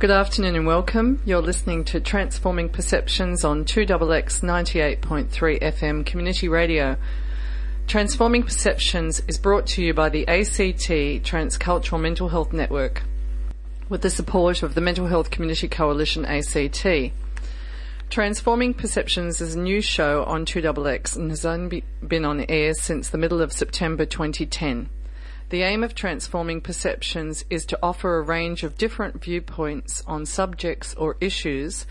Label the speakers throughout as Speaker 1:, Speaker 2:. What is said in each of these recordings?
Speaker 1: Good afternoon and welcome. You're listening to Transforming Perceptions on 2XX 98.3 FM Community Radio. Transforming Perceptions is brought to you by the ACT Transcultural Mental Health Network with the support of the Mental Health Community Coalition ACT. Transforming Perceptions is a new show on 2XX and has only been on air since the middle of September 2010. The aim of Transforming Perceptions is to offer a range of different viewpoints on subjects or issues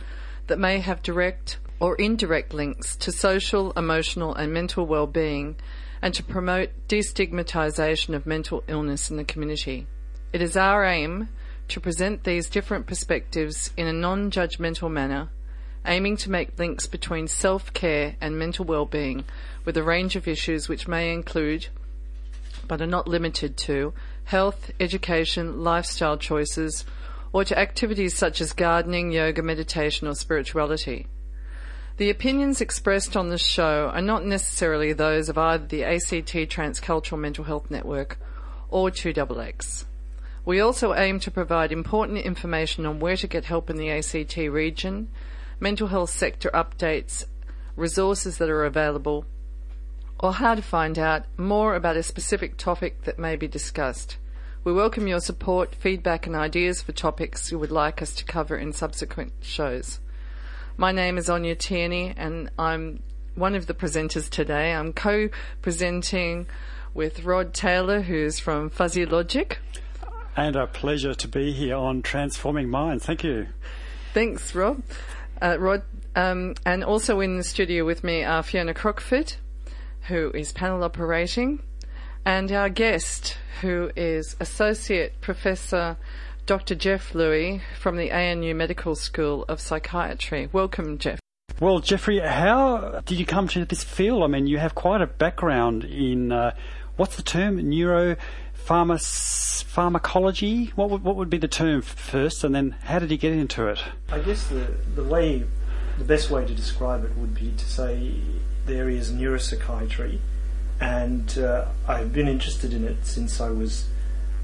Speaker 1: that may have direct or indirect links to social, emotional and mental well-being and to promote destigmatisation of mental illness in the community. It is our aim to present these different perspectives in a non-judgmental manner aiming to make links between self-care and mental well-being with a range of issues which may include, but are not limited to, health, education, lifestyle choices, or to activities such as gardening, yoga, meditation, or spirituality. The opinions expressed on this show are not necessarily those of either the ACT Transcultural Mental Health Network or 2XX. We also aim to provide important information on where to get help in the ACT region, mental health sector updates, resources that are available, or how to find out more about a specific topic that may be discussed. We welcome your support, feedback and ideas for topics you would like us to cover in subsequent shows. My name is Anya Tierney and I'm one of the presenters today. I'm co-presenting with Rod Taylor who's from Fuzzy Logic.
Speaker 2: And a pleasure to be here on Transforming Minds. Thank you.
Speaker 1: Thanks, Rob uh, Rod, um, and also in the studio with me are Fiona Crockford, who is panel operating, and our guest, who is Associate Professor Dr. Jeff Looi from the ANU Medical School of Psychiatry. Welcome, Jeff.
Speaker 2: Well, Jeffrey, how did you come to this field? I mean, you have quite a background in uh, what's the term? Neuropharmacology? What would, what would be the term first, and then how did you get into it?
Speaker 3: I guess the, the way, the best way to describe it would be to say there is neuropsychiatry, and uh, I've been interested in it since I was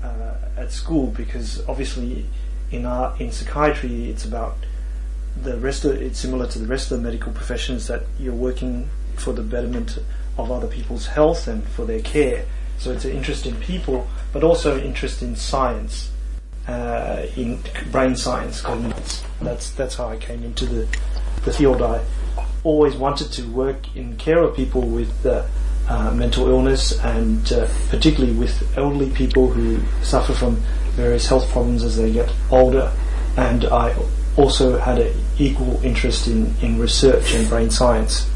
Speaker 3: uh, at school because obviously in our, in psychiatry it's about the rest of it's similar to the rest of the medical professions that you're working for the betterment of other people's health and for their care. So it's an interest in people, but also an interest in science, uh, in brain science, cognitions. That's that's how I came into the the field. I always wanted to work in care of people with uh, uh, mental illness, and uh, particularly with elderly people who suffer from various health problems as they get older. And I also had an equal interest in, in research and brain science.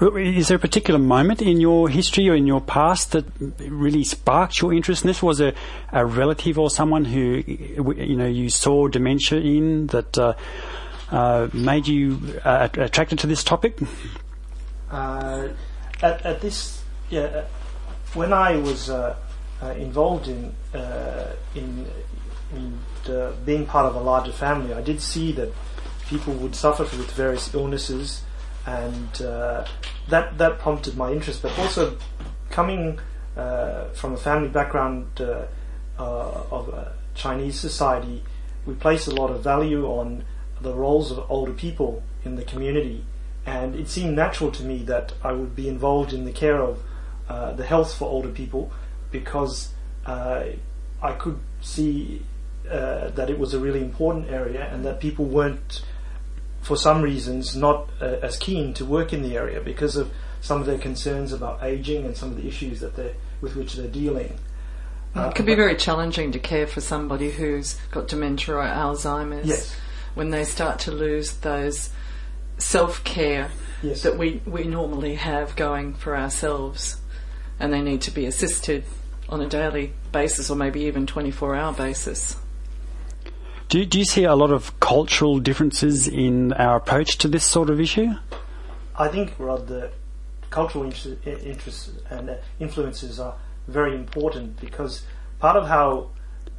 Speaker 2: Is there a particular moment in your history or in your past that really sparked your interest in this? Was a, a relative or someone who you know you saw dementia in that uh, made you uh, attracted to this topic?
Speaker 3: Uh, at, at, this, yeah, uh, when I was uh, involved in in, in being part of a larger family, I did see that people would suffer with various illnesses and uh, that that prompted my interest. But also coming uh, from a family background uh, uh of Chinese society, we place a lot of value on the roles of older people in the community, and it seemed natural to me that I would be involved in the care of uh, the health for older people because uh, I could see. that it was a really important area, and that people weren't for some reasons, not uh, as keen to work in the area because of some of their concerns about aging and some of the issues that they with which they're dealing.
Speaker 1: Uh, it can be very challenging to care for somebody who's got dementia or Alzheimer's.
Speaker 3: Yes.
Speaker 1: When they start to lose those self care yes. that we, we normally have going for ourselves, and they need to be assisted on a daily basis or maybe even 24 hour basis.
Speaker 2: Do, do you see a lot of cultural differences in our approach to this sort of issue?
Speaker 3: I think, Rod, the cultural interests and influences are very important because part of how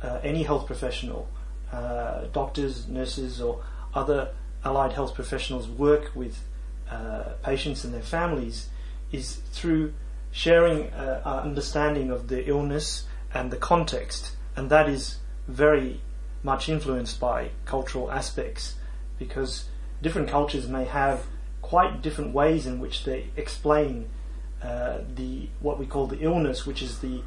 Speaker 3: uh, any health professional, uh, doctors, nurses, or other allied health professionals work with uh, patients and their families is through sharing our uh, understanding of the illness and the context, and that is very much influenced by cultural aspects because different cultures may have quite different ways in which they explain uh, the what we call the illness, which is the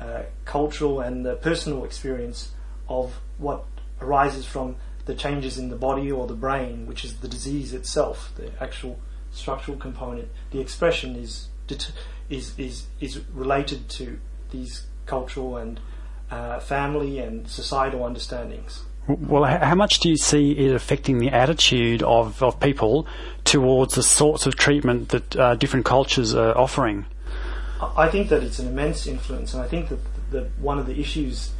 Speaker 3: uh, cultural and the personal experience of what arises from the changes in the body or the brain, which is the disease itself, the actual structural component. The expression is is is is related to these cultural and uh, family and societal understandings.
Speaker 2: Well, how much do you see it affecting the attitude of, of people towards the sorts of treatment that uh, different cultures are offering?
Speaker 3: I think that it's an immense influence, and I think that, that one of the issues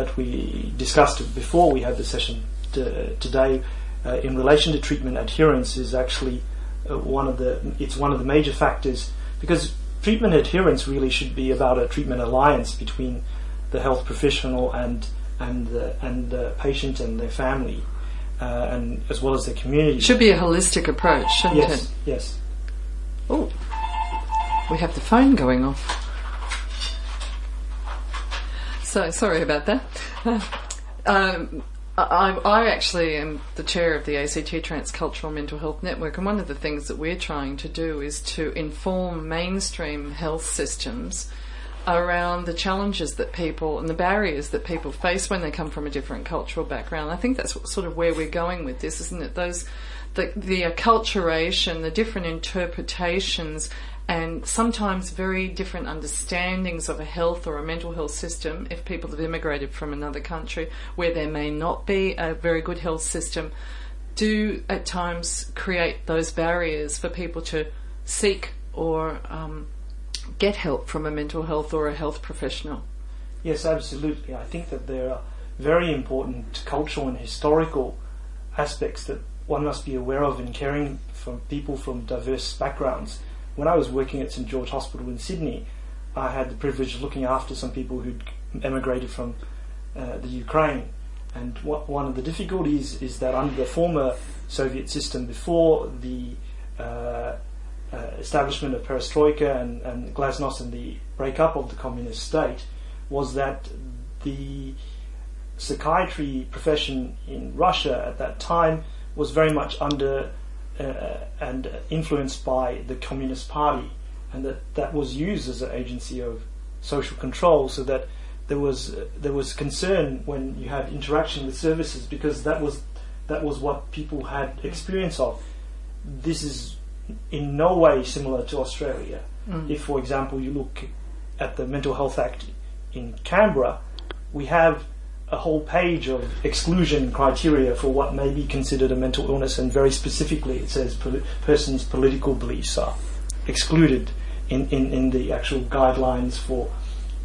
Speaker 3: that we discussed before we had the session to, today uh, in relation to treatment adherence is actually uh, one of the it's one of the major factors because treatment adherence really should be about a treatment alliance between the health professional and and the, and the patient and their family, uh, and as well as the community.
Speaker 1: it Should be a holistic approach, shouldn't
Speaker 3: yes,
Speaker 1: it?
Speaker 3: Yes.
Speaker 1: Oh, we have the phone going off. So sorry about that. um, I, I, actually am the chair of the ACT Transcultural Mental Health Network, and one of the things that we're trying to do is to inform mainstream health systems around the challenges that people and the barriers that people face when they come from a different cultural background. I think that's sort of where we're going with this, isn't it? Those the the acculturation, the different interpretations, and sometimes very different understandings of a health or a mental health system. If people have immigrated from another country where there may not be a very good health system, do at times create those barriers for people to seek or um, get help from a mental health or a health professional?
Speaker 3: Yes, absolutely. I think that there are very important cultural and historical aspects that one must be aware of in caring for people from diverse backgrounds. When I was working at St George Hospital in Sydney, I had the privilege of looking after some people who'd emigrated from uh, the Ukraine. And what, one of the difficulties is that under the former Soviet system, before the uh, uh, establishment of perestroika and, and glasnost and the breakup of the communist state was that the psychiatry profession in Russia at that time was very much under and influenced by the Communist Party, and that that was used as an agency of social control, so that there was uh, there was concern when you had interaction with services because that was that was what people had experience of. This is in no way similar to Australia. Mm. If, for example, you look at the Mental Health Act in Canberra, we have a whole page of exclusion criteria for what may be considered a mental illness, and very specifically it says poli- person's political beliefs are excluded in, in, in the actual guidelines for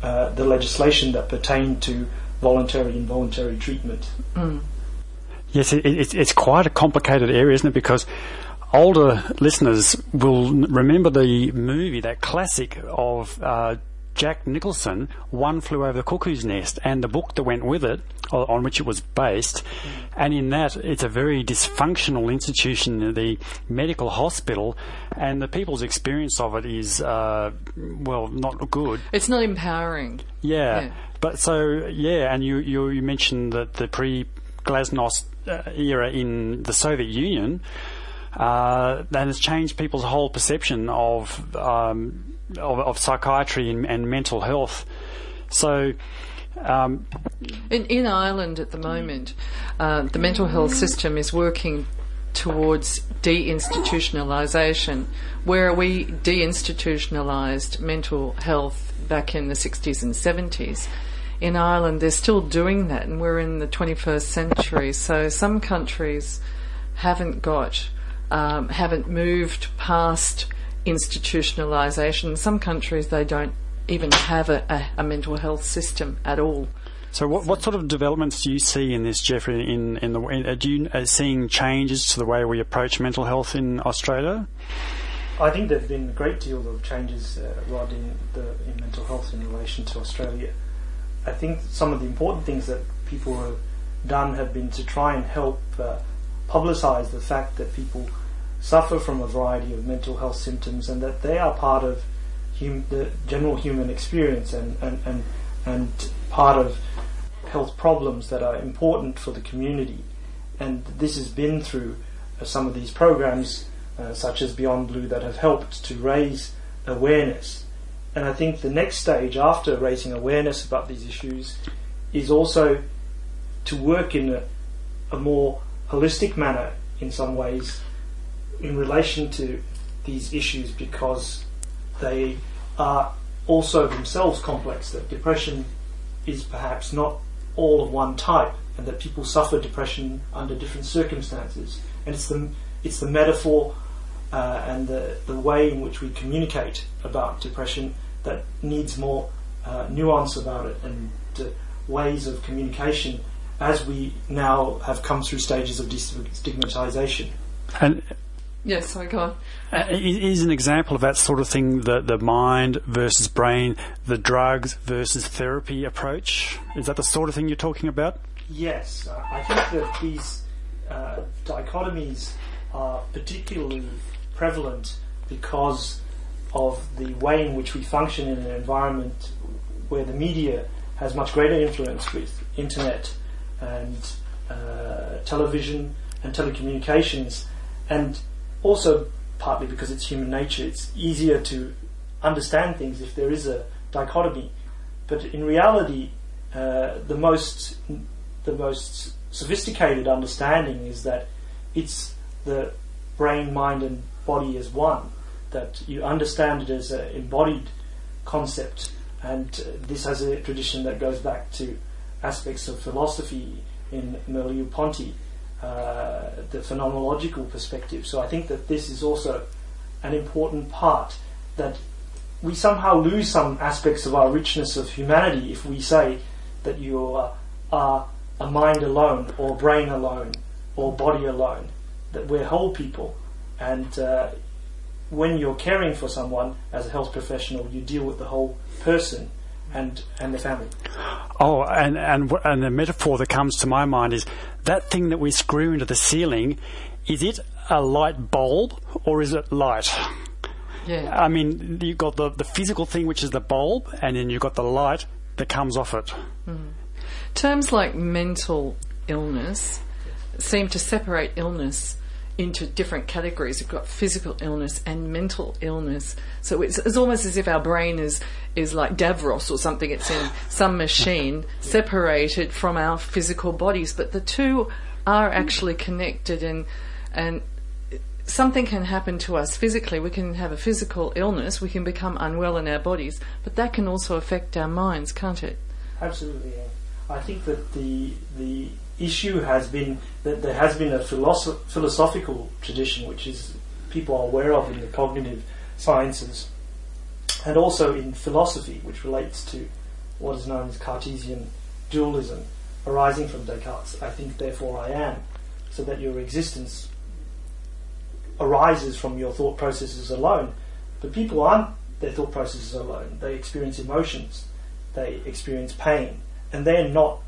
Speaker 3: uh, the legislation that pertain to voluntary and involuntary treatment.
Speaker 2: Mm. Yes, it, it, it's quite a complicated area, isn't it? Because older listeners will remember the movie, that classic of uh, Jack Nicholson, One Flew Over the Cuckoo's Nest, and the book that went with it, on which it was based. And in that, it's a very dysfunctional institution, the medical hospital, and the people's experience of it is, uh, well, not good.
Speaker 1: It's not empowering.
Speaker 2: Yeah. yeah. But so, yeah, and you, you, you mentioned that the pre Glasnost uh, era in the Soviet Union uh, that has changed people's whole perception of um, of, of, psychiatry and, and, mental health. So. Um,
Speaker 1: in, in Ireland at the moment, uh, the mental health system is working towards deinstitutionalisation, where we deinstitutionalised mental health back in the 60s and 70s. In Ireland, they're still doing that, and we're in the 21st century. So some countries haven't got um, haven't moved past institutionalisation. In some countries, they don't even have a, a, a, mental health system at all.
Speaker 2: So, what, what sort of developments do you see in this, Jeffrey? In in the in, do you seeing changes to the way we approach mental health in Australia?
Speaker 3: I think there've been a great deal of changes, uh, Rod, in, the, in mental health in relation to Australia. I think some of the important things that people have done have been to try and help uh, publicize the fact that people suffer from a variety of mental health symptoms and that they are part of hum- the general human experience and, and, and, and part of health problems that are important for the community. And this has been through uh, some of these programs, uh, such as Beyond Blue, that have helped to raise awareness. And I think the next stage after raising awareness about these issues is also to work in a, a more holistic manner in some ways in relation to these issues because they are also themselves complex, that depression is perhaps not all of one type, and that people suffer depression under different circumstances. And it's the, it's the metaphor uh, and the, the way in which we communicate about depression that needs more uh, nuance about it and uh, ways of communication as we now have come through stages of destigmatization.
Speaker 2: And
Speaker 1: Yes, sorry, go on.
Speaker 2: Uh, is an example of that sort of thing the, the mind versus brain, the drugs versus therapy approach? Is that the sort of thing you're talking about?
Speaker 3: Yes, uh, I think that these uh, dichotomies are particularly prevalent because of the way in which we function in an environment where the media has much greater influence with internet and uh, television and telecommunications and also partly because it's human nature, it's easier to understand things if there is a dichotomy. But in reality, uh, the most the most sophisticated understanding is that it's the brain, mind, and body as one. That you understand it as an embodied concept, and uh, this has a tradition that goes back to aspects of philosophy in Merleau-Ponty uh, the phenomenological perspective. So I think that this is also an important part that we somehow lose some aspects of our richness of humanity if we say that you are, are a mind alone or brain alone or body alone, that we're whole people. And uh, when you're caring for someone as a health professional, you deal with the whole person and, and the family.
Speaker 2: Oh, and, and, and the metaphor that comes to my mind is that thing that we screw into the ceiling, is it a light bulb or is it light?
Speaker 1: Yeah.
Speaker 2: I mean, you've got the, the physical thing, which is the bulb, and then you've got the light that comes off it.
Speaker 1: Mm. Terms like mental illness seem to separate illness into different categories. We've got physical illness and mental illness. So it's, it's almost as if our brain is, is like Davros or something. It's in some machine separated from our physical bodies. But the two are actually connected and, and something can happen to us physically. We can have a physical illness. We can become unwell in our bodies. But that can also affect our minds, can't it?
Speaker 3: Absolutely. Yeah. I think that the, the issue has been that there has been a philosoph- philosophical tradition which is people are aware of in the cognitive sciences and also in philosophy which relates to what is known as Cartesian dualism arising from Descartes. I think therefore I am. So that your existence arises from your thought processes alone. But people aren't their thought processes alone. They experience emotions. They experience pain. And they're not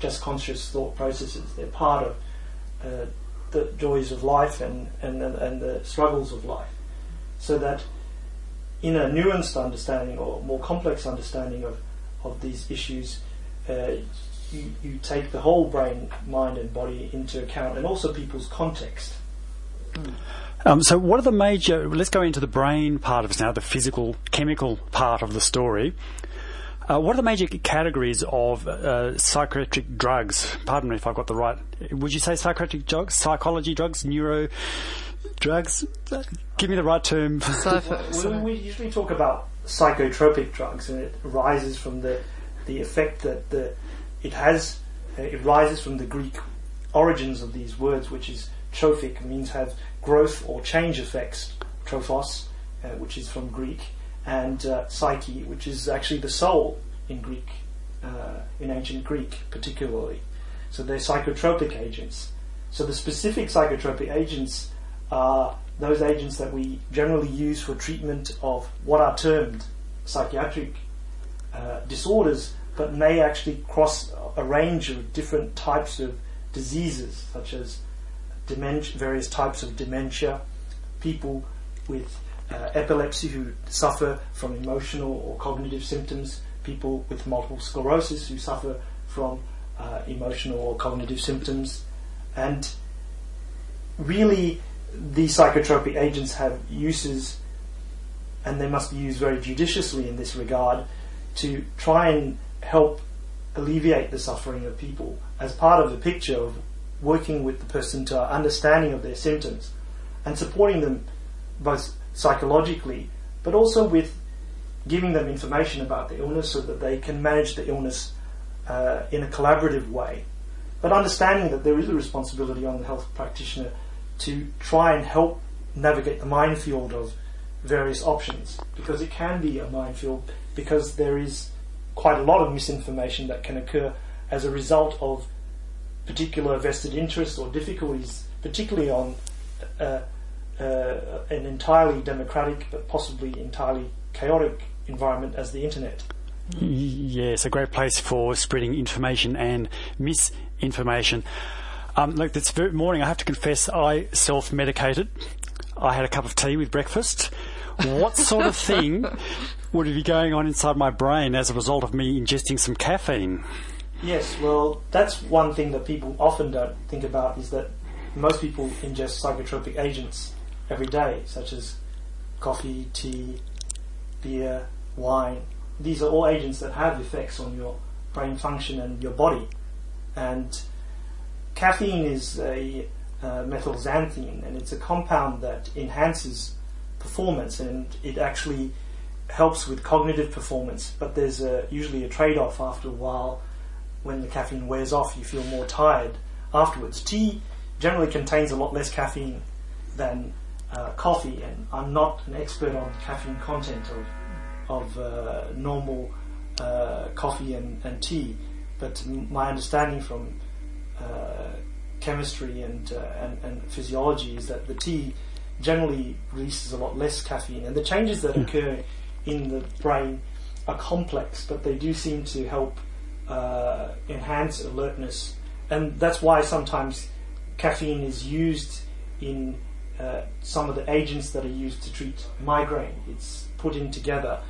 Speaker 3: just conscious thought processes. They're part of uh, the joys of life and, and, and the struggles of life. So that in a nuanced understanding or more complex understanding of, of these issues, uh, you, you take the whole brain, mind, and body into account, and also people's context.
Speaker 2: Mm. Um, so, what are the major? Let's go into the brain part of it now, the physical, chemical part of the story. Uh, what are the major categories of uh, psychiatric drugs? Pardon me if I've got the right. Would you say psychiatric drugs, psychology drugs, neuro drugs? Give me the right term.
Speaker 3: we, we usually talk about psychotropic drugs, and it arises from the the effect that the it has. Uh, it rises from the Greek origins of these words, which is trophic, means have growth or change effects. Trophos, uh, which is from Greek and uh, psyche, which is actually the soul in Greek, uh, in ancient Greek particularly. So they're psychotropic agents. So the specific psychotropic agents are those agents that we generally use for treatment of what are termed psychiatric uh, disorders, but may actually cross a range of different types of diseases, such as dementia, various types of dementia, people with uh, epilepsy who suffer from emotional or cognitive symptoms, people with multiple sclerosis who suffer from uh, emotional or cognitive symptoms. And really, these psychotropic agents have uses, and they must be used very judiciously in this regard, to try and help alleviate the suffering of people as part of the picture of working with the person to understanding of their symptoms and supporting them both psychologically but also with giving them information about the illness so that they can manage the illness uh, in a collaborative way. But understanding that there is a responsibility on the health practitioner to try and help navigate the minefield of various options because it can be a minefield because there is quite a lot of misinformation that can occur as a result of particular vested interests or difficulties, particularly on uh, uh, an entirely democratic but possibly entirely chaotic environment as the internet.
Speaker 2: Yes, a great place for spreading information and misinformation. Um, look, this morning I have to confess I self medicated. I had a cup of tea with breakfast. What sort of thing would be going on inside my brain as a result of me ingesting some caffeine?
Speaker 3: Yes, well, that's one thing that people often don't think about is that most people ingest psychotropic agents every day, such as coffee, tea, beer, wine. These are all agents that have effects on your brain function and your body. And caffeine is a uh, methylxanthine, and it's a compound that enhances performance, and it actually helps with cognitive performance. But there's a, usually a trade-off after a while. When the caffeine wears off, you feel more tired afterwards. Tea generally contains a lot less caffeine than uh, coffee, and I'm not an expert on caffeine content of of uh, normal uh, coffee and, and, tea, but my understanding from uh, chemistry and, uh, and, and physiology is that the tea generally releases a lot less caffeine, and the changes that hmm. occur in the brain are complex, but they do seem to help uh, enhance alertness, and that's why sometimes caffeine is used in uh, some of the agents that are used to treat migraine. It's put in together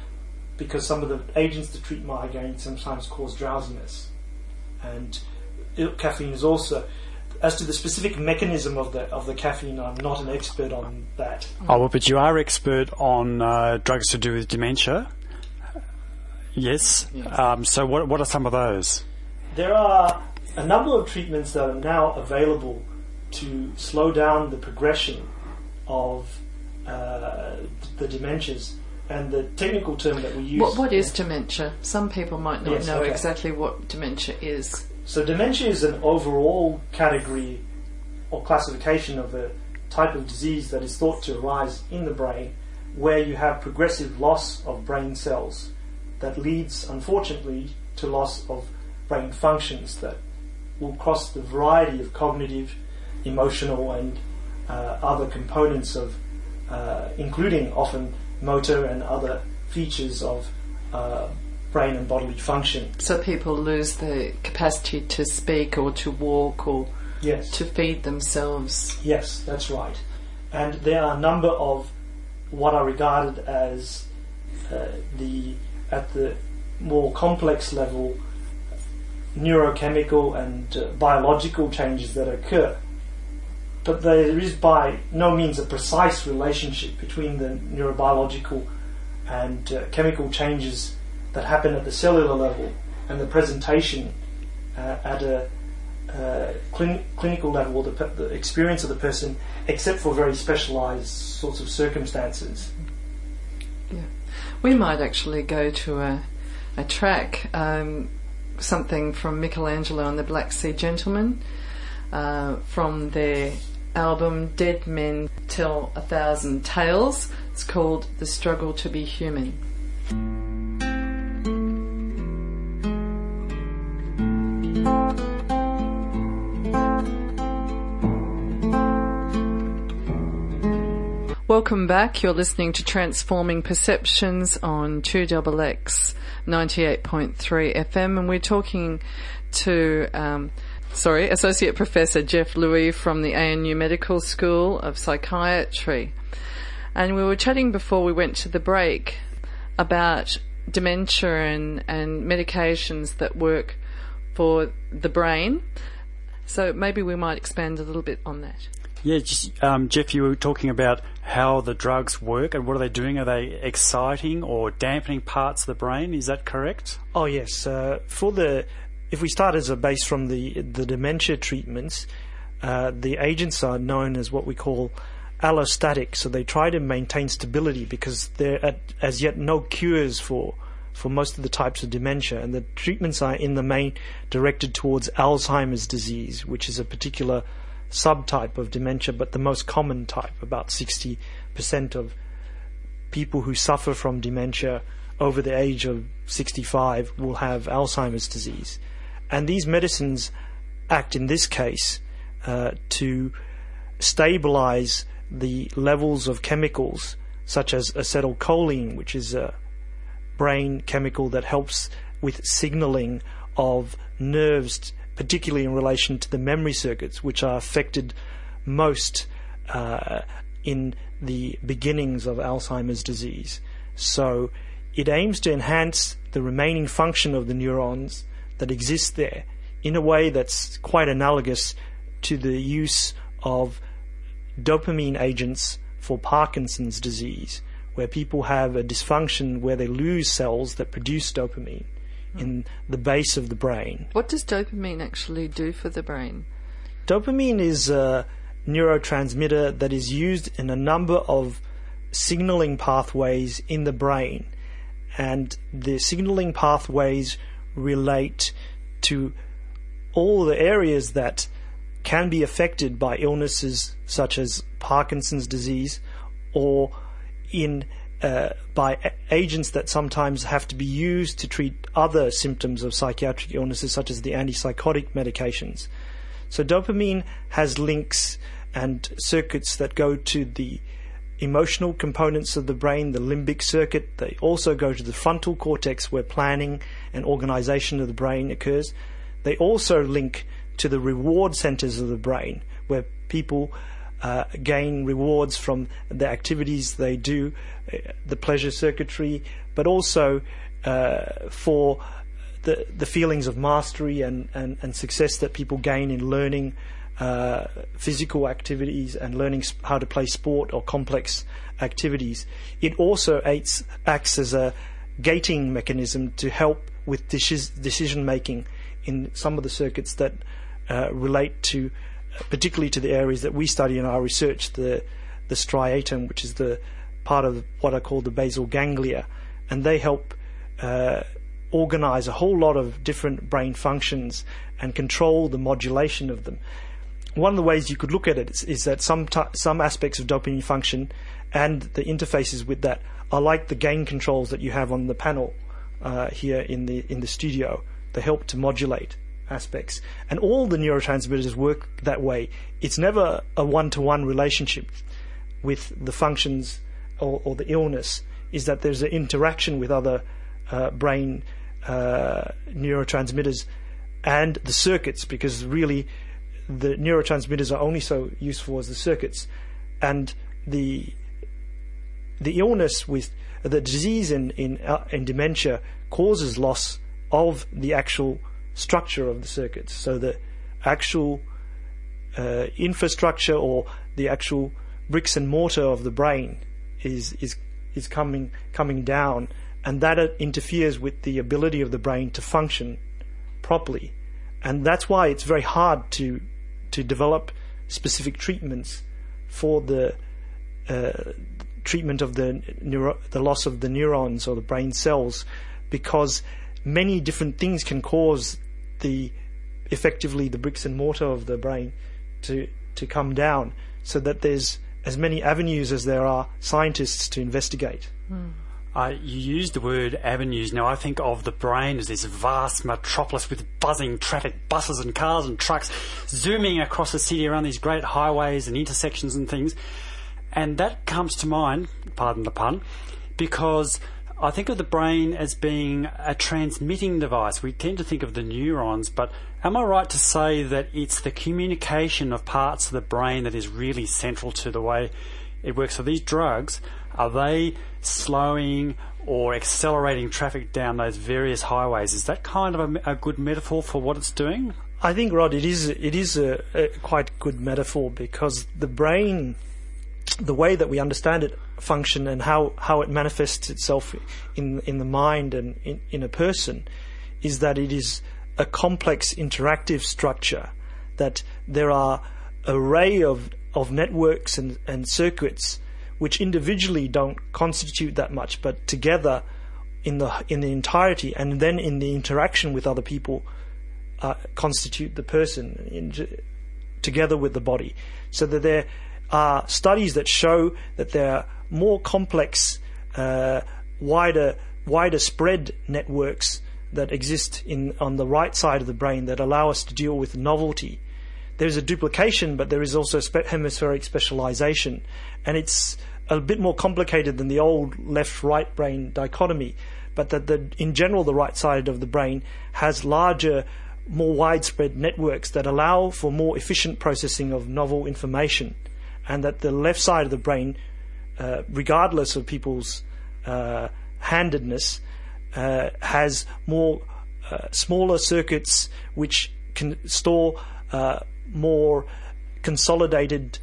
Speaker 3: because some of the agents to treat migraine sometimes cause drowsiness. And caffeine is also. As to the specific mechanism of the of the caffeine, I'm not an expert on that.
Speaker 2: Oh, well, but you are expert on uh, drugs to do with dementia. Yes. yes. Um, so, what what are some of those?
Speaker 3: There are a number of treatments that are now available to slow down the progression of uh, the dementias. And the technical term that we use.
Speaker 1: What, what is dementia? Some people might not yes, know okay. exactly what dementia is.
Speaker 3: So, dementia is an overall category or classification of a type of disease that is thought to arise in the brain where you have progressive loss of brain cells that leads, unfortunately, to loss of brain functions that will cross the variety of cognitive, emotional, and other components of, uh, including often motor and other features of uh, brain and bodily function.
Speaker 1: So people lose the capacity to speak or to walk or yes. to feed themselves.
Speaker 3: Yes, that's right. And there are a number of what are regarded as uh, the at the more complex level neurochemical and uh, biological changes that occur but there is by no means a precise relationship between the neurobiological and uh, chemical changes that happen at the cellular level and the presentation uh, at a uh, clin- clinical level or the, the, experience of the person, except for very specialized sorts of circumstances.
Speaker 1: Yeah. We might actually go to a, a track, um, something from Michelangelo and the Black Sea Gentleman. Uh, from their album Dead Men Tell a Thousand Tales. It's called The Struggle to Be Human. Welcome back. You're listening to Transforming Perceptions on 2XX 98.3 FM, and we're talking to um, sorry, Associate Professor Jeff Looi from the ANU Medical School of Psychiatry. And we were chatting before we went to the break about dementia and, and medications that work for the brain. So maybe we might expand a little bit on that.
Speaker 2: Yeah, just, um, Jeff, you were talking about how the drugs work and what are they doing? Are they exciting or dampening parts of the brain? Is that correct?
Speaker 3: Oh yes. Uh, for the if we start as a base from the the dementia treatments, uh, the agents are known as what we call allostatic. So they try to maintain stability because there are as yet no cures for for most of the types of dementia, and the treatments are in the main directed towards Alzheimer's disease, which is a particular subtype of dementia, but the most common type. About 60% of people who suffer from dementia over the age of 65 will have Alzheimer's disease. And these medicines act in this case uh, to stabilize the levels of chemicals such as acetylcholine, which is a brain chemical that helps with signaling of nerves, particularly in relation to the memory circuits, which are affected most uh, in the beginnings of Alzheimer's disease. So it aims to enhance the remaining function of the neurons that exist there in a way that's quite analogous to the use of dopamine agents for Parkinson's disease, where people have a dysfunction where they lose cells that produce dopamine in the base of the brain.
Speaker 1: What does dopamine actually do for the brain?
Speaker 3: Dopamine is a neurotransmitter that is used in a number of signaling pathways in the brain. And the signaling pathways relate to all the areas that can be affected by illnesses such as Parkinson's disease or in uh, by agents that sometimes have to be used to treat other symptoms of psychiatric illnesses, such as the antipsychotic medications. So, dopamine has links and circuits that go to the emotional components of the brain, the limbic circuit. They also go to the frontal cortex, where planning and organization of the brain occurs. They also link to the reward centers of the brain, where people uh, gain rewards from the activities they do, uh, the pleasure circuitry, but also uh, for the the feelings of mastery and, and, and success that people gain in learning uh, physical activities and learning how to play sport or complex activities. It also aids, acts as a gating mechanism to help with decision making in some of the circuits that uh, relate to particularly to the areas that we study in our research, the the striatum, which is the part of what I call the basal ganglia, and they help uh, organize a whole lot of different brain functions and control the modulation of them. One of the ways you could look at it is, is that some t- some aspects of dopamine function and the interfaces with that are like the gain controls that you have on the panel uh, here in the in the studio. They help to modulate aspects. And all the neurotransmitters work that way. It's never a one to one relationship with the functions or, or, the illness, is that there's an interaction with other uh, brain uh, neurotransmitters and the circuits, because really the neurotransmitters are only so useful as the circuits. And the the illness with the disease in in, uh, in dementia causes loss of the actual structure of the circuits. So the actual uh, infrastructure or the actual bricks and mortar of the brain is is is coming coming down, and that interferes with the ability of the brain to function properly, and that's why it's very hard to to develop specific treatments for the uh, treatment of the neuro- the loss of the neurons or the brain cells, because many different things can cause the effectively the bricks and mortar of the brain to to come down, so that there's as many avenues as there are scientists to investigate.
Speaker 2: Mm. Uh, you use the word avenues. Now, I think of the brain as this vast metropolis with buzzing traffic, buses and cars and trucks zooming across the city around these great highways and intersections and things. And that comes to mind, pardon the pun, because I think of the brain as being a transmitting device. We tend to think of the neurons, but am I right to say that it's the communication of parts of the brain that is really central to the way it works? So these drugs, are they slowing or accelerating traffic down those various highways. Is that kind of a, a good metaphor for what it's doing?
Speaker 3: I think, Rod, it is it is a, a quite good metaphor because the brain, the way that we understand it function and how, how it manifests itself in in the mind and in, in a person, is that it is a complex interactive structure that there are array of of networks and, and circuits which individually don't constitute that much, but together in the in the entirety and then in the interaction with other people uh, constitute the person in, together with the body. So that there are studies that show that there are more complex, uh, wider, wider spread networks that exist in on the right side of the brain that allow us to deal with novelty. There is a duplication, but there is also spe- hemispheric specialization, and it's a bit more complicated than the old left-right brain dichotomy. But that the, in general, the right side of the brain has larger more widespread networks that allow for more efficient processing of novel information, and that the left side of the brain, uh, regardless of people's uh, handedness, uh, has more uh, smaller circuits which can store uh, more consolidated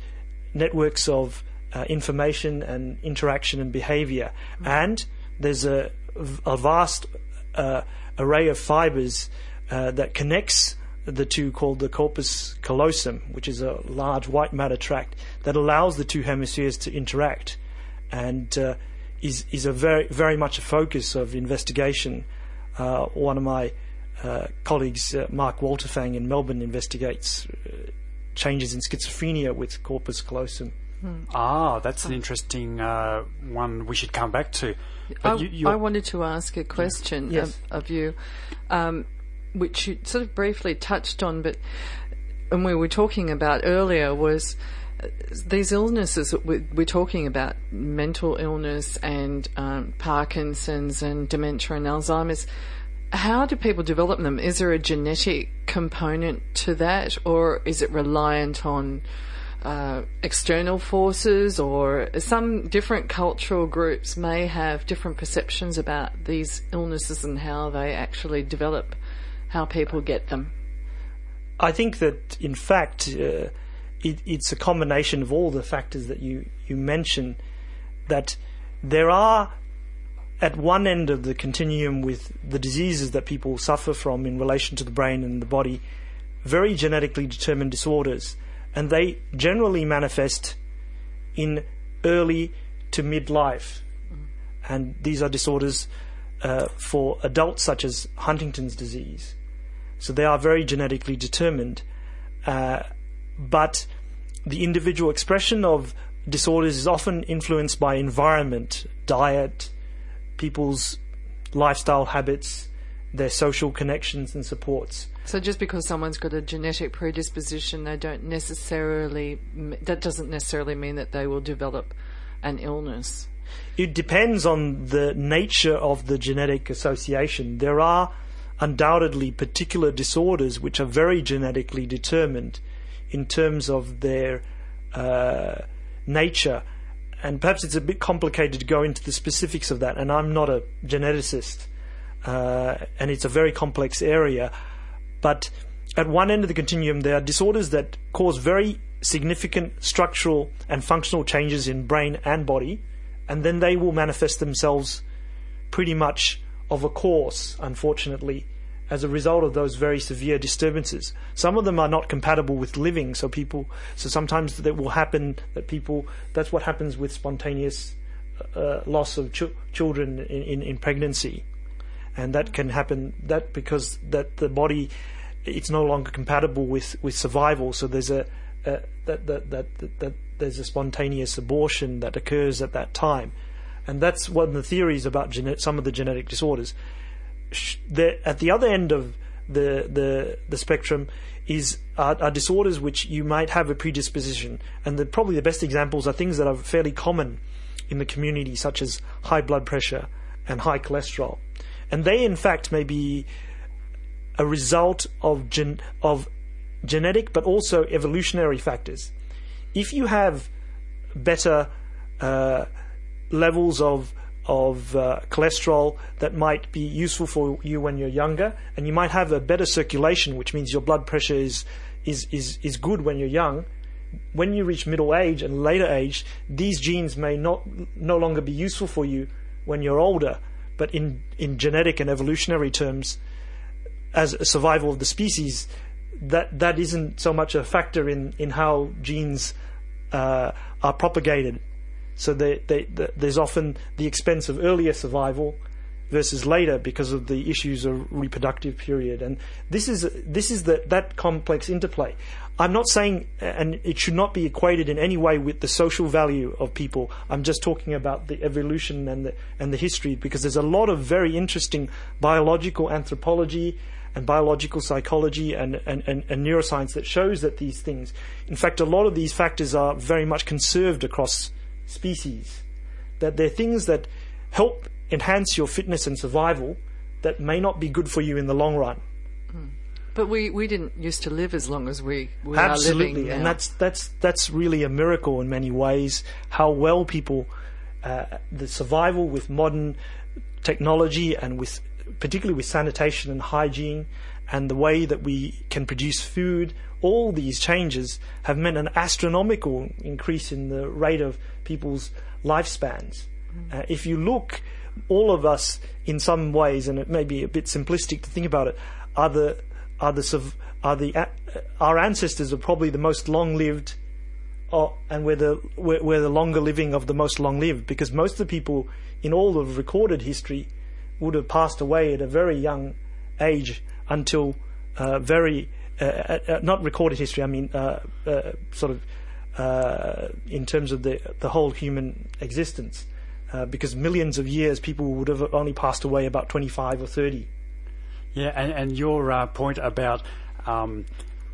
Speaker 3: networks of uh, information and interaction and behavior. Mm-hmm. And there's a, a vast array of fibers uh, that connects the two called the corpus callosum, which is a large white matter tract that allows the two hemispheres to interact and uh, is, is a very, very much a focus of investigation. Uh, one of my uh, colleagues, uh, Mark Walterfang in Melbourne, investigates changes in schizophrenia with corpus callosum.
Speaker 2: Hmm. Ah, that's an interesting uh, one we should come back to.
Speaker 1: I, you, I, wanted to ask a question yes. of, of, you. Um, which you sort of briefly touched on, but and we were talking about earlier was uh, these illnesses that we're, talking about mental illness and um, Parkinson's and dementia and Alzheimer's. How do people develop them? Is there a genetic component to that, or is it reliant on uh, external forces, or some different cultural groups may have different perceptions about these illnesses and how they actually develop? how people get them?
Speaker 3: I think that, in fact, uh, it, it's a combination of all the factors that you, you mentioned. That there are, at one end of the continuum with the diseases that people suffer from in relation to the brain and the body, very genetically determined disorders. And they generally manifest in early to midlife. And these are disorders uh, for adults, such as Huntington's disease. So they are very genetically determined. Uh, but the individual expression of disorders is often influenced by environment, diet, people's lifestyle habits, their social connections and supports.
Speaker 1: So just because someone's got a genetic predisposition, they don't necessarily that doesn't necessarily mean that they will develop an illness.
Speaker 3: It depends on the nature of the genetic association. There are undoubtedly particular disorders which are very genetically determined in terms of their uh, nature. And perhaps it's a bit complicated to go into the specifics of that, and I'm not a geneticist, uh, and it's a very complex area. But at one end of the continuum, there are disorders that cause very significant structural and functional changes in brain and body, and then they will manifest themselves pretty much of a course, unfortunately, as a result of those very severe disturbances. Some of them are not compatible with living, so people, so sometimes that will happen that people, that's what happens with spontaneous uh, loss of ch- children in, in, in, pregnancy. And that can happen, that because that the body, it's no longer compatible with, with survival, so there's a, that, that, that, that, that there's a spontaneous abortion that occurs at that time. And that's one of the theories about gene- some of the genetic disorders. The, at the other end of the the, the spectrum is are, are, disorders which you might have a predisposition, and the, probably the best examples are things that are fairly common in the community, such as high blood pressure and high cholesterol, and they in fact may be a result of gen, of genetic but also evolutionary factors. If you have better uh, levels of of uh, cholesterol that might be useful for you when you're younger, and you might have a better circulation, which means your blood pressure is is is, is good when you're young. When you reach middle age and later age, these genes may not no longer be useful for you when you're older. But in in genetic and evolutionary terms, as a survival of the species, that that isn't so much a factor in in how genes uh, are propagated. So they, they, the, there's often the expense of earlier survival versus later because of the issues of reproductive period. And this is this is the, that complex interplay. I'm not saying, and it should not be equated in any way with the social value of people. I'm just talking about the evolution and the and the history because there's a lot of very interesting biological anthropology and biological psychology and, and, and, and, neuroscience that shows that these things, in fact, a lot of these factors are very much conserved across species. That they're things that help enhance your fitness and survival that may not be good for you in the long run.
Speaker 1: But we, we didn't used to live as long as we, we
Speaker 3: Absolutely, and that's that's that's really a miracle in many ways. How well people, uh, the survival with modern technology and with particularly with sanitation and hygiene and the way that we can produce food, all these changes have meant an astronomical increase in the rate of people's lifespans. Mm. Uh, if you look, all of us, in some ways, and it may be a bit simplistic to think about it, are the are the are the uh, our ancestors are probably the most long-lived, uh, and we're the we're, we're the longer living of the most long-lived because most of the people in all of recorded history would have passed away at a very young age until uh, very uh, uh, uh not recorded history. I mean, sort of in terms of the the whole human existence, because millions of years people would have only passed away about twenty five or thirty.
Speaker 2: Yeah, and, and your point about um,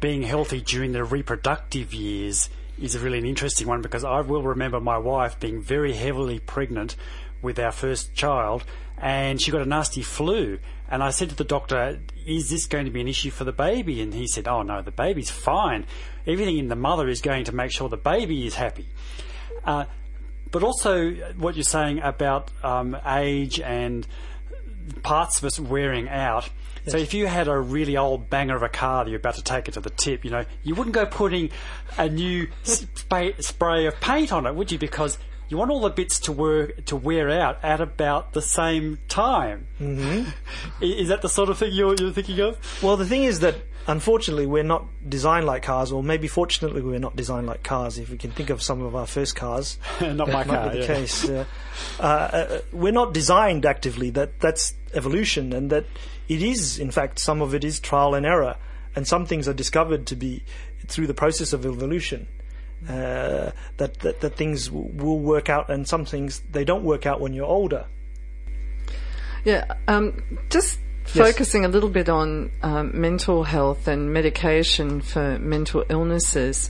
Speaker 2: being healthy during the reproductive years is really an interesting one because I will remember my wife being very heavily pregnant with our first child and she got a nasty flu. And I said to the doctor, Is this going to be an issue for the baby? And he said, Oh, no, the baby's fine. Everything in the mother is going to make sure the baby is happy. Uh, but also, what you're saying about um, age and parts of us wearing out. Yes. So if you had a really old banger of a car that you're about to take it to the tip, you know, you wouldn't go putting a new spray, spray of paint on it, would you? Because you want all the bits to work to wear out at about the same time.
Speaker 3: Mm-hmm.
Speaker 2: Is that the sort of thing you're, you're thinking of?
Speaker 3: Well, the thing is that unfortunately we're not designed like cars, or maybe fortunately we're not designed like cars. If we can think of some of our first cars,
Speaker 2: not my car. yeah.
Speaker 3: case. Uh, uh, we're not designed actively. That that's evolution, and that it is in fact some of it is trial and error, and some things are discovered to be through the process of evolution uh, that, that, that things w- will work out, and some things they don't work out when you're older.
Speaker 1: Yeah, um, just focusing a little bit on um, mental health and medication for mental illnesses.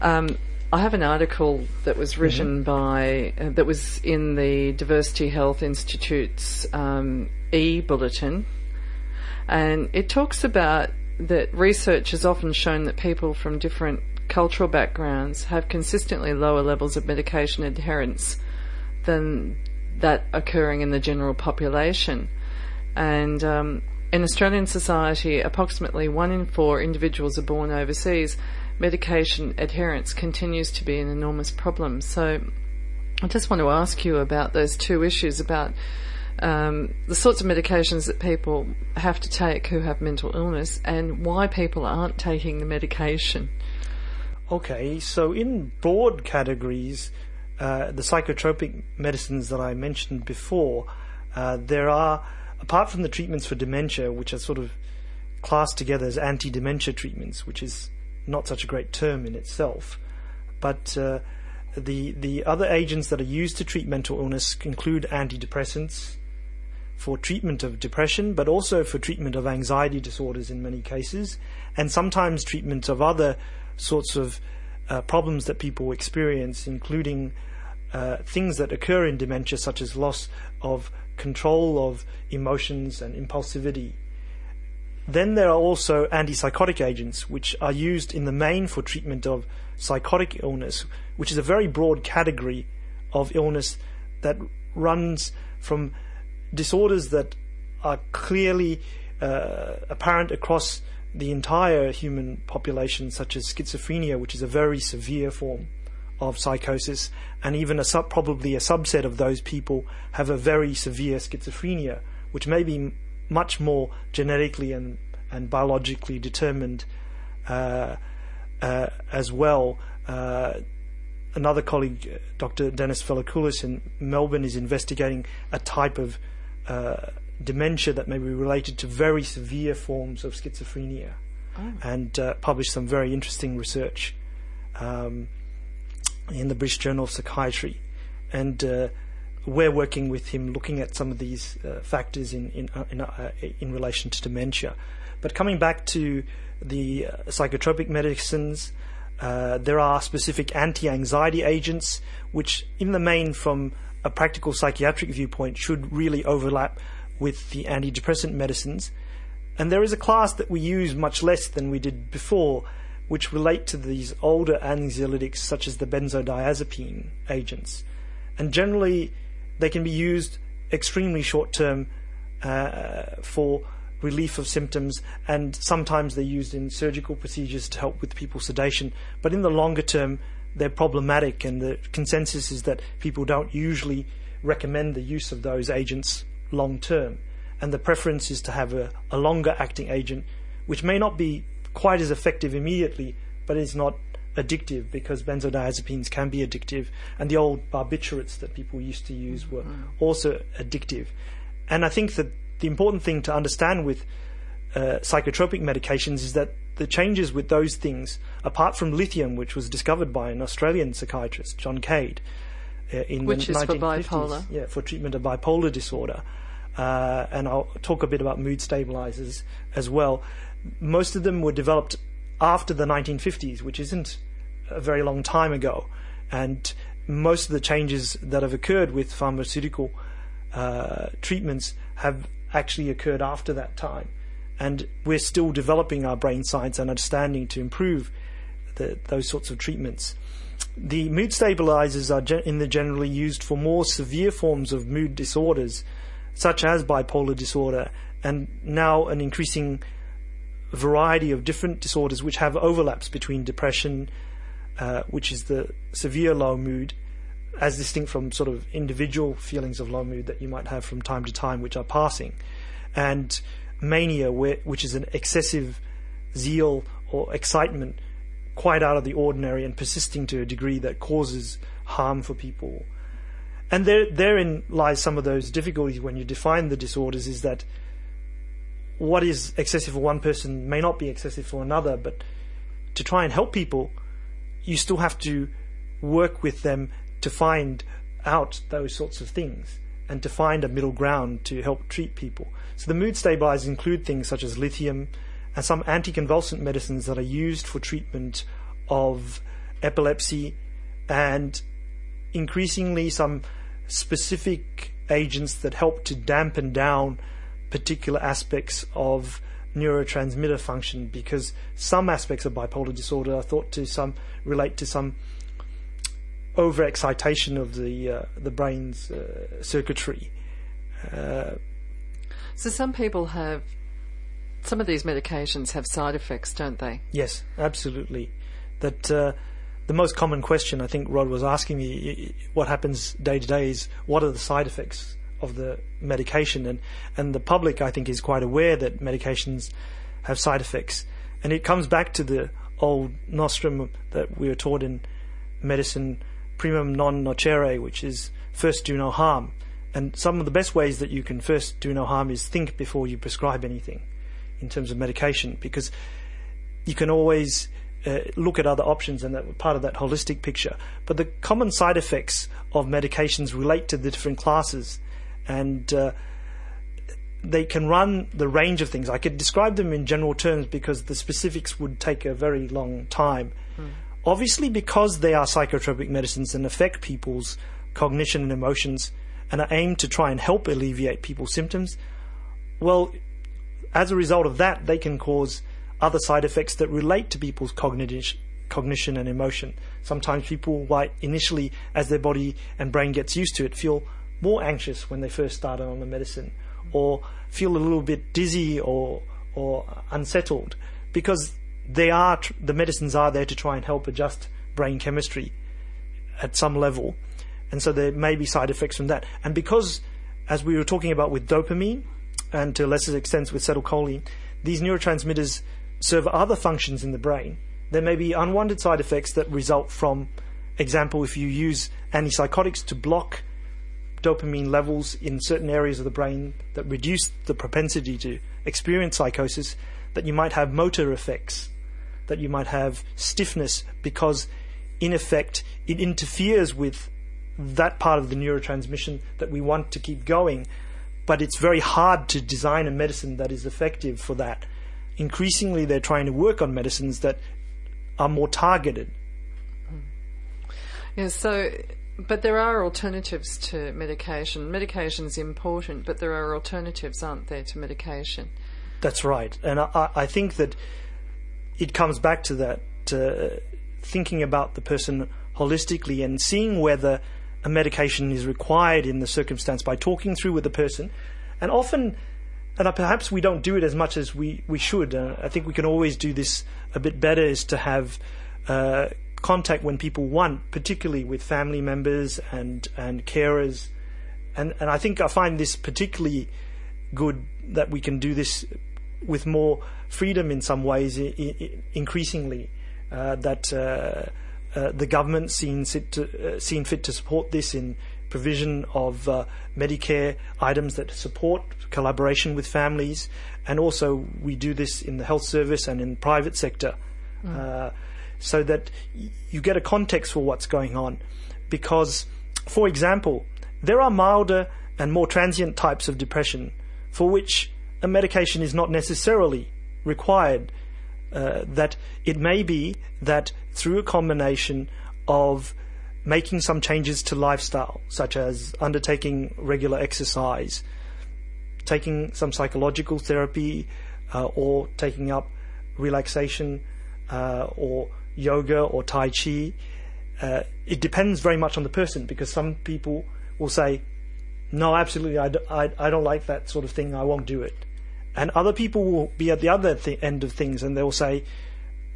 Speaker 1: Um, I have an article that was mm-hmm. written mm-hmm. by uh, that was in the Diversity Health Institute's um, e bulletin, and it talks about that research has often shown that people from different cultural backgrounds have consistently lower levels of medication adherence than that occurring in the general population. And um, in Australian society, approximately one in four individuals are born overseas. Medication adherence continues to be an enormous problem. So I just want to ask you about those two issues about um, the sorts of medications that people have to take who have mental illness and why people aren't taking the medication.
Speaker 3: Okay, so in broad categories, uh, the psychotropic medicines that I mentioned before, uh, there are, apart from the treatments for dementia, which are sort of classed together as anti dementia treatments, which is not such a great term in itself, but uh, the, the other agents that are used to treat mental illness include antidepressants for treatment of depression, but also for treatment of anxiety disorders in many cases, and sometimes treatment of other sorts of uh, problems that people experience, including uh, things that occur in dementia, such as loss of control of emotions and impulsivity. Then there are also antipsychotic agents, which are used in the main for treatment of psychotic illness, which is a very broad category of illness that runs from disorders that are clearly uh, apparent across the entire human population, such as schizophrenia, which is a very severe form of psychosis, and even a sub, probably a subset of those people have a very severe schizophrenia, which may be much more genetically and, and biologically determined uh, uh, as well. Uh, another colleague, Dr. Dennis Velakoulis in Melbourne, is investigating a type of uh, dementia that may be related to very severe forms of schizophrenia, oh. and uh, published some very interesting research. Um, in the British Journal of Psychiatry, and uh, we're working with him looking at some of these uh, factors in in uh, in, uh, in, relation to dementia. But coming back to the uh, psychotropic medicines, uh, there are specific anti-anxiety agents, which, in the main, from a practical psychiatric viewpoint, should really overlap with the antidepressant medicines. And there is a class that we use much less than we did before, which relate to these older anxiolytics such as the benzodiazepine agents. And generally, they can be used extremely short term uh, for relief of symptoms, and sometimes they're used in surgical procedures to help with people's sedation. But in the longer term, they're problematic, and the consensus is that people don't usually recommend the use of those agents long term. And the preference is to have a, a longer acting agent, which may not be quite as effective immediately, but is not addictive because benzodiazepines can be addictive, and the old barbiturates that people used to use were mm. also addictive. And I think that the important thing to understand with uh, psychotropic medications is that the changes with those things, apart from lithium, which was discovered by an Australian psychiatrist, John Cade, uh, in
Speaker 1: which
Speaker 3: the
Speaker 1: is
Speaker 3: 1950s,
Speaker 1: for bipolar,
Speaker 3: yeah, for treatment of bipolar disorder. Uh, and I'll talk a bit about mood stabilizers as well most of them were developed after the 1950s, which isn't a very long time ago. And most of the changes that have occurred with pharmaceutical uh, treatments have actually occurred after that time. And we're still developing our brain science and understanding to improve the, those sorts of treatments. The mood stabilizers are in the generally used for more severe forms of mood disorders, such as bipolar disorder, and now an increasing variety of different disorders which have overlaps between depression, uh, which is the severe low mood, as distinct from sort of individual feelings of low mood that you might have from time to time, which are passing, and mania, which is an excessive zeal or excitement quite out of the ordinary and persisting to a degree that causes harm for people. And there, therein lies some of those difficulties when you define the disorders is that what is excessive for one person may not be excessive for another, but to try and help people, you still have to work with them to find out those sorts of things and to find a middle ground to help treat people. So the mood stabilizers include things such as lithium and some anticonvulsant medicines that are used for treatment of epilepsy and increasingly some specific agents that help to dampen down particular aspects of neurotransmitter function because some aspects of bipolar disorder are thought to some relate to some overexcitation of the uh, the brain's uh, circuitry. Uh,
Speaker 1: so some people have some of these medications have side effects, don't they?
Speaker 3: Yes, absolutely. That uh, the most common question I think Rod was asking me, what happens day to day, is what are the side effects of the medication, and and the public I think is quite aware that medications have side effects, and it comes back to the old nostrum that we were taught in medicine, primum non nocere, which is first do no harm. And some of the best ways that you can first do no harm is think before you prescribe anything in terms of medication, because you can always uh, look at other options and that part of that holistic picture. But the common side effects of medications relate to the different classes and uh, they can run the range of things. I could describe them in general terms because the specifics would take a very long time. Mm. Obviously, because they are psychotropic medicines and affect people's cognition and emotions and are aimed to try and help alleviate people's symptoms, well, as a result of that, they can cause other side effects that relate to people's cognition cognition and emotion. Sometimes people might initially, as their body and brain gets used to it, feel more anxious when they first started on the medicine, or feel a little bit dizzy or or unsettled, because they are the medicines are there to try and help adjust brain chemistry at some level, and so there may be side effects from that. And because, as we were talking about with dopamine, and to lesser extent with acetylcholine, these neurotransmitters serve other functions in the brain. There may be unwanted side effects that result from, example, if you use antipsychotics to block dopamine levels in certain areas of the brain that reduce the propensity to experience psychosis, that you might have motor effects, that you might have stiffness because, in effect, it interferes with that part of the neurotransmission that we want to keep going. But it's very hard to design a medicine that is effective for that. Increasingly, they're trying to work on medicines that are more targeted.
Speaker 1: Yeah, so but there are alternatives to medication. Medication is important, but there are alternatives, aren't there, to medication?
Speaker 3: That's right, and I, I think that it comes back to that uh, thinking about the person holistically and seeing whether a medication is required in the circumstance by talking through with the person, and often. And perhaps we don't do it as much as we, we should. Uh, I think we can always do this a bit better is to have uh, contact when people want, particularly with family members and, and carers. And, and I think I find this particularly good that we can do this with more freedom in some ways, I- I- increasingly. Uh, that uh, uh, the government seen to, uh, seen fit to support this in provision of uh, Medicare items that support collaboration with families, and also we do this in the health service and in private sector. Uh, so that y- you get a context for what's going on. Because, for example, there are milder and more transient types of depression for which a medication is not necessarily required. Uh, that it may be that through a combination of making some changes to lifestyle, such as undertaking regular exercise, taking some psychological therapy, uh, or taking up relaxation uh, or yoga or tai chi. Uh, it depends very much on the person because some people will say, "No, absolutely, I, d- I, I don't like that sort of thing. I won't do it." And other people will be at the other th- end of things, and they'll say,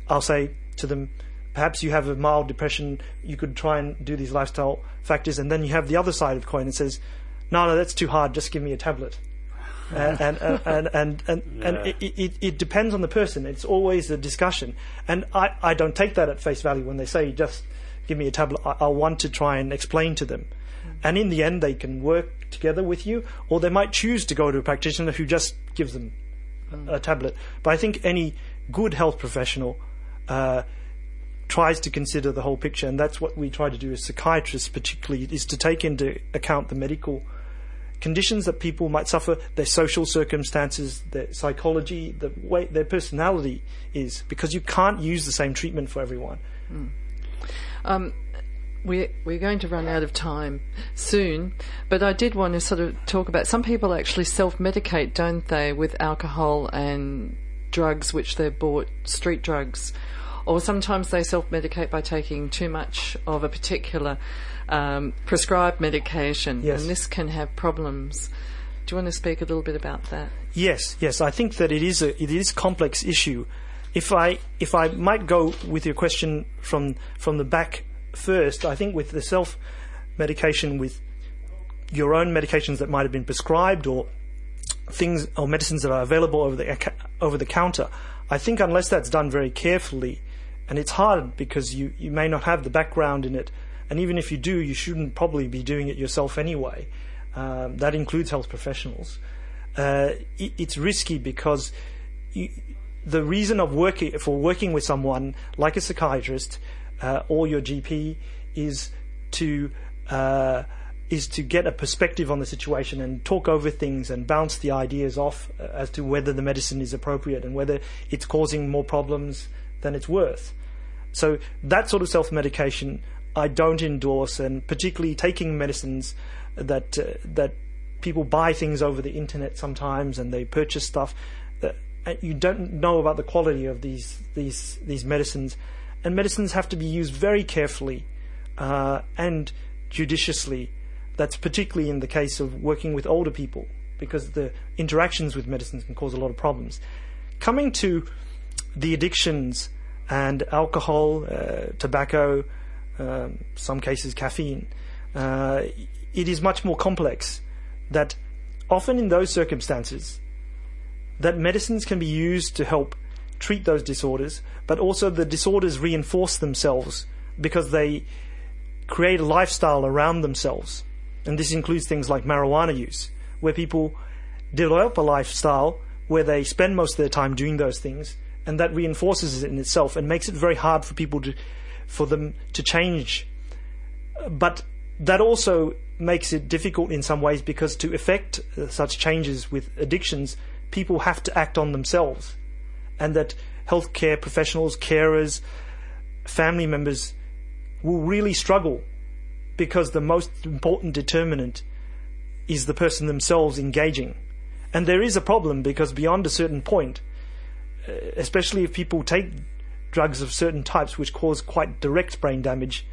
Speaker 3: "I'll say to them." Perhaps you have a mild depression. You could try and do these lifestyle factors, and then you have the other side of the coin that says, "No, no, that's too hard. Just give me a tablet." and and and and and, and, and it, it, it depends on the person. It's always a discussion, and I, I don't take that at face value when they say just give me a tablet. I, I want to try and explain to them, and in the end they can work together with you, or they might choose to go to a practitioner who just gives them a, a tablet. But I think any good health professional. Uh, tries to consider the whole picture, and that's what we try to do as psychiatrists, particularly, is to take into account the medical conditions that people might suffer, their social circumstances, their psychology, the way their personality is, because you can't use the same treatment for everyone.
Speaker 1: Um, we're, we're going to run out of time soon, but I did want to sort of talk about some people actually self medicate, don't they, with alcohol and drugs which they're bought, street drugs. Or sometimes they self medicate by taking too much of a particular um, prescribed medication,
Speaker 3: Yes.
Speaker 1: and this can have problems. Do you want to speak a little bit about that?
Speaker 3: Yes, yes, I think that it is a it is a complex issue. If I if I might go with your question from from the back first, I think with the self medication with your own medications that might have been prescribed or things or medicines that are available over the over the counter, I think unless that's done very carefully, and it's hard because you you may not have the background in it, and even if you do, you shouldn't probably be doing it yourself anyway. Um, that includes health professionals. Uh, it, it's risky because you, the reason of working for working with someone like a psychiatrist uh, or your GP is to uh, is to get a perspective on the situation and talk over things and bounce the ideas off uh, as to whether the medicine is appropriate and whether it's causing more problems than it's worth. So that sort of self-medication I don't endorse, and particularly taking medicines that uh, that people buy things over the internet sometimes and they purchase stuff that uh, you don't know about the quality of these these these medicines, and medicines have to be used very carefully uh, and judiciously. that's particularly in the case of working with older people because the interactions with medicines can cause a lot of problems. Coming to the addictions and alcohol, uh, tobacco, um, some cases caffeine, uh, it is much more complex. That often in those circumstances, that medicines can be used to help treat those disorders, but also the disorders reinforce themselves because they create a lifestyle around themselves. And this includes things like marijuana use, where people develop a lifestyle where they spend most of their time doing those things, and that reinforces it in itself and makes it very hard for people to, for them to change. But that also makes it difficult in some ways because to effect uh, such changes with addictions, people have to act on themselves. And that healthcare professionals, carers, family members will really struggle because the most important determinant is the person themselves engaging. And there is a problem because beyond a certain point, Uh, especially if people take drugs of certain types which cause quite direct brain damage,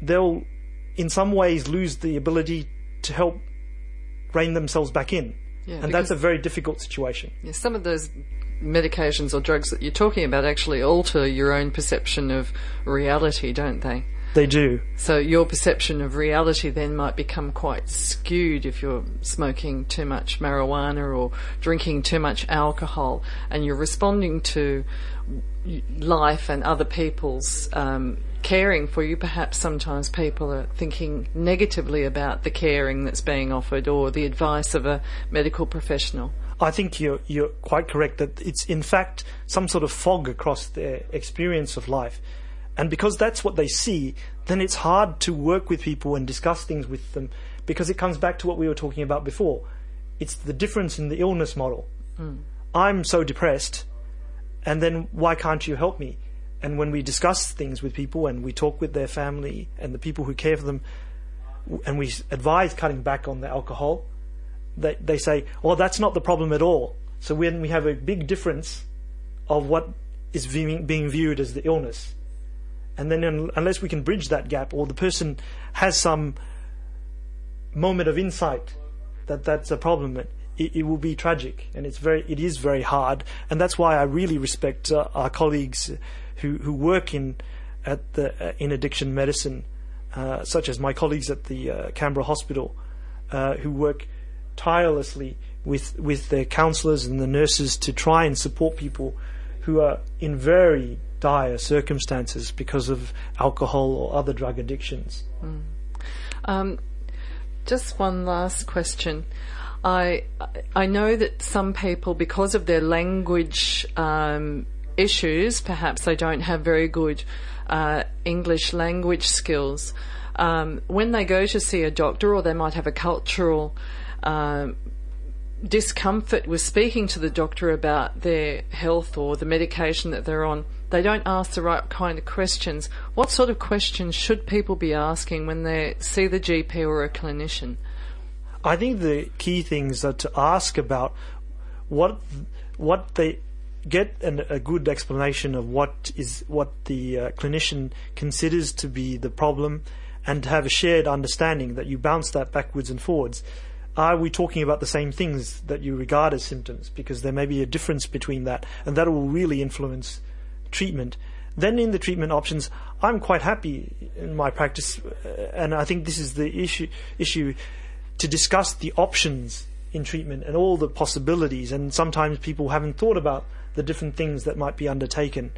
Speaker 3: they'll in some ways lose the ability to help rein themselves back in. Yeah, and that's a very difficult situation.
Speaker 1: Yeah, some of those medications or drugs that you're talking about actually alter your own perception of reality, don't they?
Speaker 3: They do.
Speaker 1: So your perception of reality then might become quite skewed if you're smoking too much marijuana or drinking too much alcohol, and you're responding to life and other people's um, caring for you. Perhaps sometimes people are thinking negatively about the caring that's being offered or the advice of a medical professional.
Speaker 3: I think you're you're quite correct that it's in fact some sort of fog across their experience of life and because that's what they see, then it's hard to work with people and discuss things with them because it comes back to what we were talking about before. It's the difference in the illness model. Mm. I'm so depressed, and then why can't you help me? And when we discuss things with people and we talk with their family and the people who care for them, and we advise cutting back on the alcohol, they, they say, "Oh, that's not the problem at all." So when we have a big difference of what is being, being viewed as the illness, and then unless we can bridge that gap or the person has some moment of insight that that's a problem it, it will be tragic. And it's very it is very hard. And that's why I really respect uh, our colleagues who who work in at the uh, in addiction medicine uh, such as my colleagues at the uh, Canberra Hospital uh, who work tirelessly with with their counselors and the nurses to try and support people who are in very dire circumstances because of alcohol or other drug addictions. Mm.
Speaker 1: Um, just one last question. I I know that some people, because of their language um, issues, perhaps they don't have very good uh, English language skills. Um, when they go to see a doctor, or they might have a cultural um, discomfort with speaking to the doctor about their health or the medication that they're on, they don't ask the right kind of questions. What sort of questions should people be asking when they see the GP or a clinician?
Speaker 3: I think the key things are to ask about what what they get an, a good explanation of what is what the uh, clinician considers to be the problem, and to have a shared understanding that you bounce that backwards and forwards are we talking about the same things that you regard as symptoms? Because there may be a difference between that, and that will really influence treatment. Then in the treatment options, I'm quite happy in my practice, uh, and I think this is the issue issue to discuss the options in treatment and all the possibilities. And sometimes people haven't thought about the different things that might be undertaken.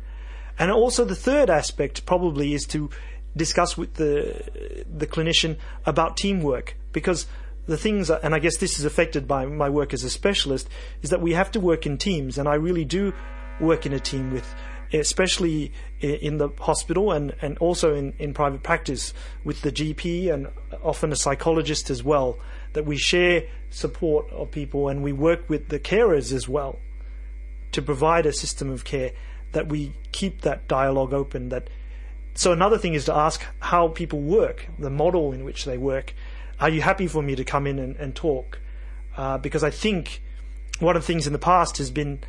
Speaker 3: And also the third aspect probably is to discuss with the the clinician about teamwork because the things, and I guess this is affected by my work as a specialist, is that we have to work in teams, and I really do work in a team with, especially in the hospital and, and also in, in private practice with the GP and often a psychologist as well, that we share support of people and we work with the carers as well to provide a system of care that we keep that dialogue open that so another thing is to ask how people work, the model in which they work, are you happy for me to come in and, and talk? Uh, because I think one of the things in the past has been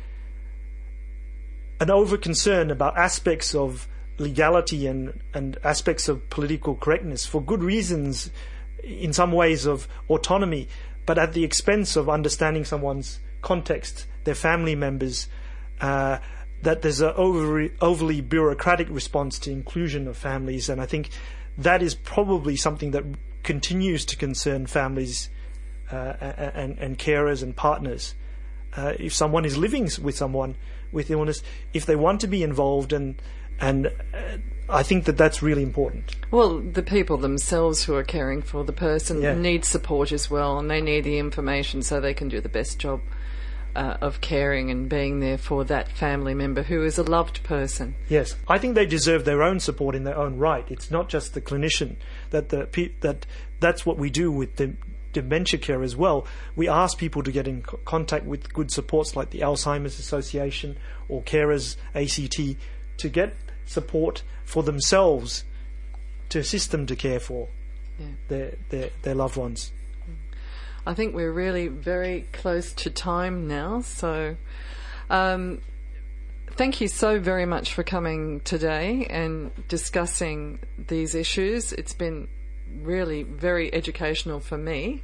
Speaker 3: an over concern about aspects of legality and, and aspects of political correctness for good reasons in some ways of autonomy, but at the expense of understanding someone's context, their family members. Uh, that there's an overly, overly bureaucratic response to inclusion of families, and I think that is probably something that continues to concern families uh, and, and carers and partners. Uh, if someone is living with someone with illness, if they want to be involved, and and uh, I think that that's really important.
Speaker 1: Well, the people themselves who are caring for the person
Speaker 3: Yeah.
Speaker 1: need support as well, and they need the information so they can do the best job uh, of caring and being there for that family member who is a loved person.
Speaker 3: Yes, I think they deserve their own support in their own right. It's not just the clinician that the pe- that that's what we do with the dementia care as well. We ask people to get in co- contact with good supports like the Alzheimer's Association or Carers ACT to get support for themselves to assist them to care for
Speaker 1: Yeah.
Speaker 3: their, their their loved ones.
Speaker 1: I think we're really very close to time now, so um, thank you so very much for coming today and discussing these issues. It's been really very educational for me.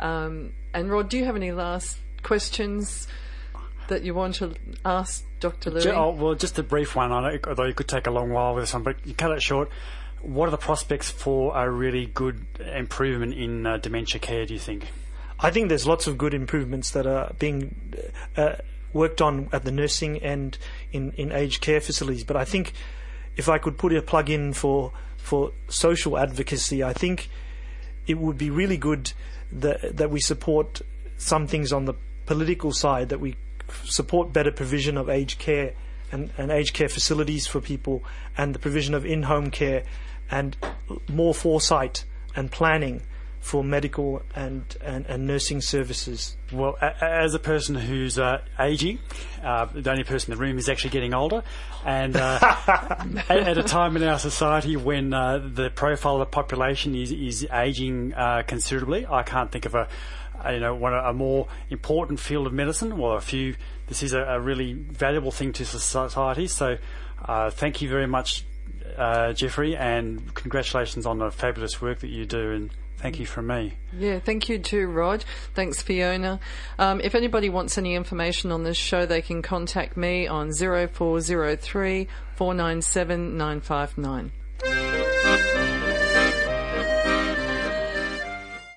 Speaker 1: Um, and Rod, do you have any last questions that you want to ask Dr.
Speaker 2: Looi? Oh, well, just a brief one, I know, although it could take a long while with this one, but you cut it short. What are the prospects for a really good improvement in uh, dementia care, do you think?
Speaker 3: I think there's lots of good improvements that are being uh, worked on at the nursing and in, in aged care facilities. But I think if I could put a plug in for for social advocacy, I think it would be really good that that we support some things on the political side, that we support better provision of aged care and, and aged care facilities for people, and the provision of in-home care, and more foresight and planning for medical and, and, and nursing services.
Speaker 2: Well, a- as a person who's uh, aging, uh, the only person in the room is actually getting older, and uh, at, at a time in our society when uh, the profile of the population is is aging uh, considerably, I can't think of a, you know one a more important field of medicine. Well, a few. This is a, a really valuable thing to society. So, uh, thank you very much, uh, Jeffrey, and congratulations on the fabulous work that you do. And thank you from me.
Speaker 1: Yeah, thank you too, Rod. Thanks, Fiona. Um, if anybody wants any information on this show, they can contact me on 0403 497 959.